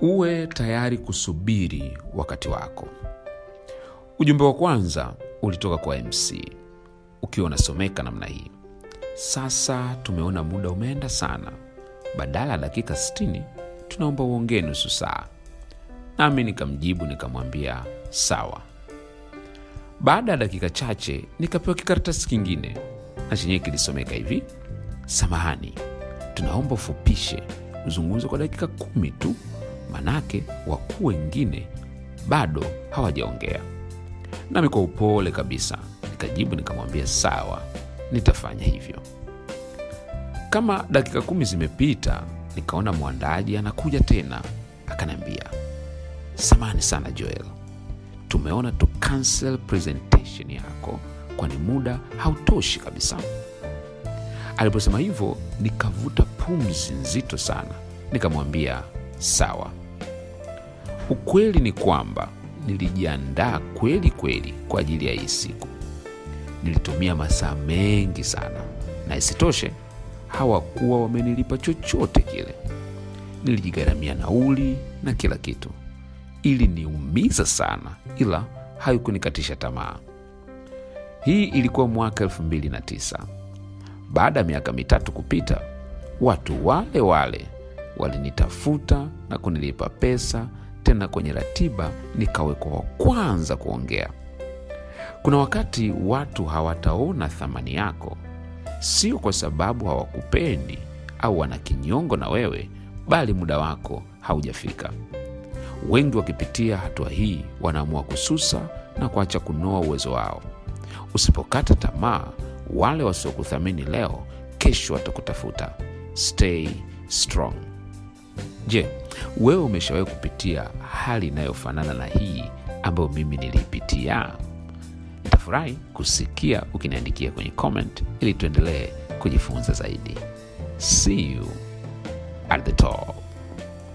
uwe tayari kusubiri wakati wako. Ujumbe wa kwanza ulitoka kwa MC ukiwa unasomeka namna hii: sasa tumeona muda umeenda sana, badala ya dakika 60 tunaomba uongee nusu saa. Nami nikamjibu nikamwambia sawa. Baada ya dakika chache nikapewa kikaratasi kingine na chenyewe kilisomeka hivi: samahani, tunaomba ufupishe uzungumze kwa dakika kumi tu, manake wakuu wengine bado hawajaongea. Nami kwa upole kabisa nikajibu nikamwambia sawa, nitafanya hivyo. Kama dakika kumi zimepita, nikaona mwandaji anakuja tena, akaniambia samani sana Joel, tumeona tu cancel presentation yako, kwani muda hautoshi kabisa. Aliposema hivyo, nikavuta pumzi nzito sana, nikamwambia sawa. Ukweli ni kwamba nilijiandaa kweli kweli kwa ajili ya hii siku. Nilitumia masaa mengi sana, na isitoshe hawakuwa wamenilipa chochote kile. Nilijigharamia nauli na kila kitu. Ili niumiza sana, ila haikunikatisha tamaa. Hii ilikuwa mwaka elfu mbili na tisa. Baada ya miaka mitatu kupita, watu wale wale walinitafuta na kunilipa pesa tena kwenye ratiba nikawekwa wa kwanza kuongea. Kuna wakati watu hawataona thamani yako, sio kwa sababu hawakupendi au wana kinyongo na wewe, bali muda wako haujafika. Wengi wakipitia hatua hii wanaamua kususa na kuacha kunoa uwezo wao. Usipokata tamaa, wale wasiokuthamini leo, kesho watakutafuta. Stay strong. Je, wewe umeshawahi kupitia hali inayofanana na hii ambayo mimi niliipitia? Nitafurahi kusikia ukiniandikia kwenye comment ili tuendelee kujifunza zaidi. See you at the top.